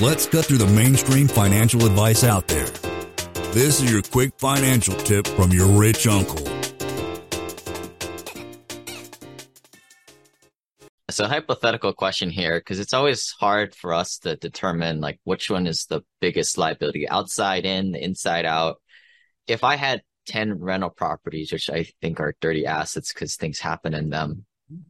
Let's cut through the mainstream financial advice out there. This is your quick financial tip from your rich uncle. So hypothetical question here, because it's always hard for us to determine like which one is the biggest liability, outside in, inside out. If I had 10 rental properties, which I think are dirty assets because things happen in them,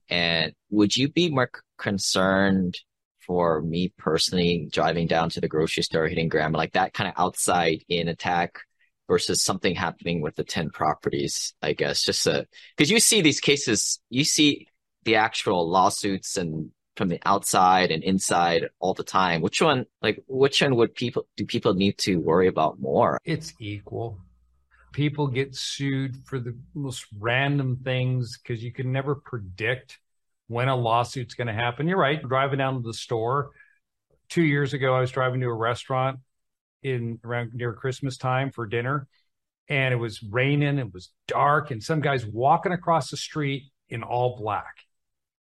and would you be more concerned for me personally driving down to the grocery store, hitting grandma, like that kind of outside in attack versus something happening with the 10 properties, I guess, just because you see these cases, you see the actual lawsuits and from the outside and inside all the time. Which one, like, which one would people, do people need to worry about more? It's equal. People get sued for the most random things because you can never predict when a lawsuit's going to happen. You're right. Driving down to the store two years ago, I was driving to a restaurant in around near Christmas time for dinner, and it was raining. It was dark, and some guys walking across the street in all black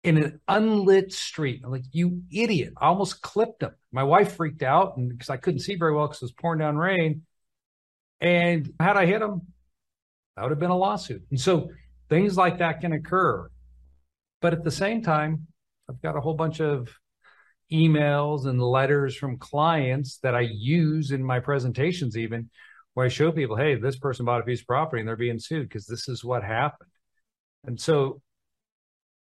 in an unlit street. I'm like, you idiot. I almost clipped him. My wife freaked out and because I couldn't see very well because it was pouring down rain. And had I hit him, that would have been a lawsuit. And so things like that can occur. But at the same time, I've got a whole bunch of emails and letters from clients that I use in my presentations, even where I show people, hey, this person bought a piece of property and they're being sued because this is what happened. And so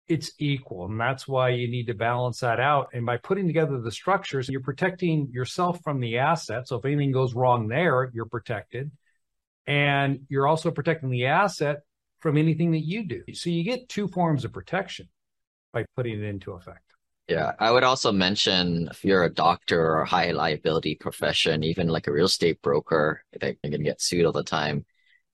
it's equal. And that's why you need to balance that out. And by putting together the structures, you're protecting yourself from the asset. So if anything goes wrong there, you're protected. And you're also protecting the asset from anything that you do. So you get two forms of protection by putting it into effect. Yeah, I would also mention if you're a doctor or a high liability profession, even like a real estate broker that are going to get sued all the time,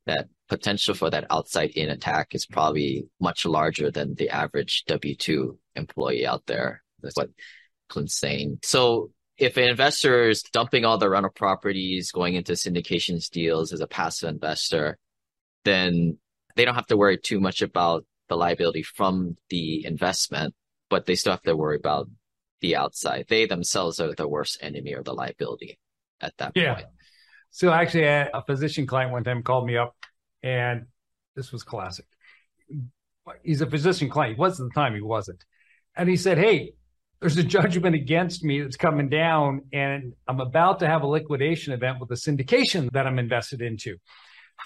that potential for that outside in attack is probably much larger than the average W 2 employee out there. That's what Clint's saying. So if an investor is dumping all the rental properties, going into syndications deals as a passive investor, then they don't have to worry too much about the liability from the investment, but they still have to worry about the outside. They themselves are the worst enemy or the liability at that yeah. point. So actually, a physician client one time called me up and this was classic. He's a physician client. He was at the time, he wasn't. And he said, Hey, there's a judgment against me that's coming down, and I'm about to have a liquidation event with a syndication that I'm invested into.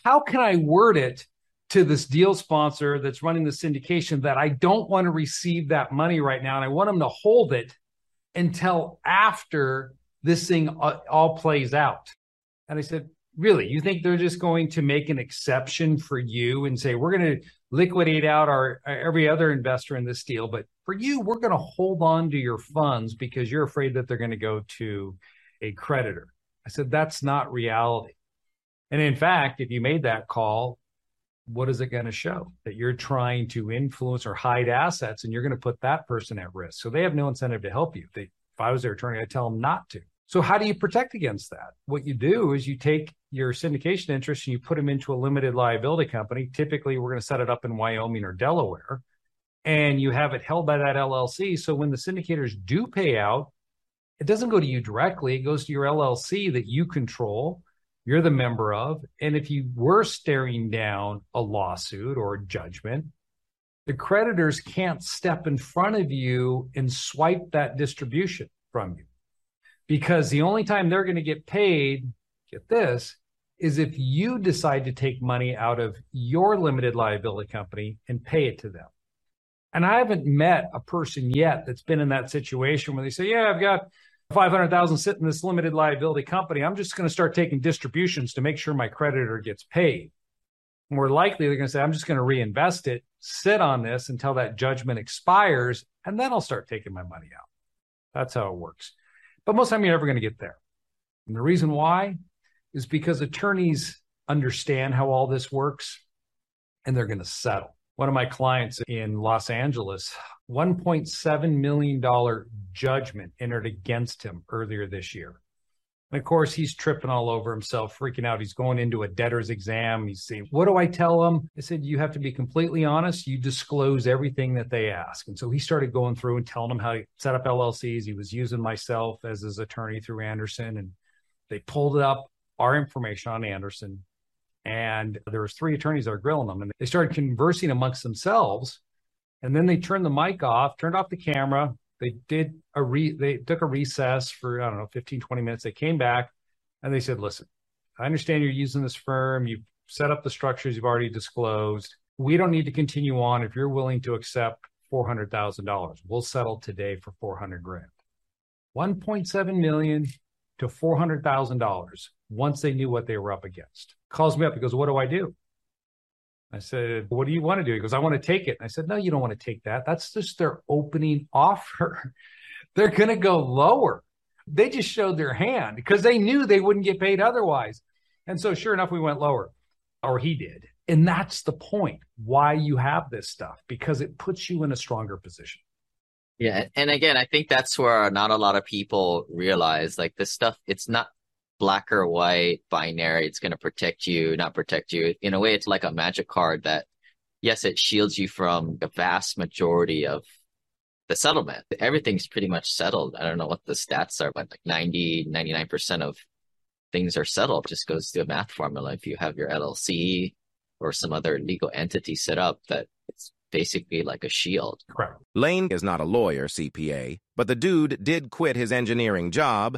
How can I word it to this deal sponsor that's running the syndication that I don't want to receive that money right now, and I want them to hold it until after this thing uh, all plays out? And I said, really? You think they're just going to make an exception for you and say we're going to liquidate out our every other investor in this deal but for you we're going to hold on to your funds because you're afraid that they're going to go to a creditor? I said that's not reality. And in fact if you made that call what is it going to show that you're trying to influence or hide assets and you're going to put that person at risk so they have no incentive to help you they, if i was their attorney i'd tell them not to so how do you protect against that? What you do is you take your syndication interest and you put them into a limited liability company. Typically, we're going to set it up in Wyoming or Delaware, and you have it held by that LLC. So when the syndicators do pay out, it doesn't go to you directly. It goes to your LLC that you control, you're the member of. And if you were staring down a lawsuit or a judgment, the creditors can't step in front of you and swipe that distribution from you because the only time they're going to get paid, get this, is if you decide to take money out of your limited liability company and pay it to them. And I haven't met a person yet that's been in that situation where they say, "Yeah, I've got 500,000 sitting in this limited liability company. I'm just going to start taking distributions to make sure my creditor gets paid." More likely, they're going to say, "I'm just going to reinvest it, sit on this until that judgment expires, and then I'll start taking my money out." That's how it works. But most of the time, you're never going to get there. And the reason why is because attorneys understand how all this works and they're going to settle. One of my clients in Los Angeles, $1.7 million judgment entered against him earlier this year. And of course, he's tripping all over himself, freaking out. He's going into a debtor's exam. He's saying, What do I tell him? I said, You have to be completely honest. You disclose everything that they ask. And so he started going through and telling them how to set up LLCs. He was using myself as his attorney through Anderson. And they pulled up our information on Anderson. And there was three attorneys that were grilling them. And they started conversing amongst themselves. And then they turned the mic off, turned off the camera, they did a re they took a recess for I don't know 15 20 minutes. They came back and they said, "Listen, I understand you're using this firm. You've set up the structures you've already disclosed. We don't need to continue on if you're willing to accept $400,000. We'll settle today for 400 grand. 1.7 million to $400,000 once they knew what they were up against. Calls me up. He goes, What do I do? I said, What do you want to do? He goes, I want to take it. I said, No, you don't want to take that. That's just their opening offer. They're going to go lower. They just showed their hand because they knew they wouldn't get paid otherwise. And so, sure enough, we went lower, or he did. And that's the point why you have this stuff because it puts you in a stronger position. Yeah. And again, I think that's where not a lot of people realize like this stuff, it's not black or white binary. It's going to protect you, not protect you. In a way, it's like a magic card that, yes, it shields you from the vast majority of the settlement. Everything's pretty much settled. I don't know what the stats are, but like 90, 99% of things are settled. It just goes to a math formula. If you have your LLC or some other legal entity set up, that it's basically like a shield. Correct. Lane is not a lawyer, CPA, but the dude did quit his engineering job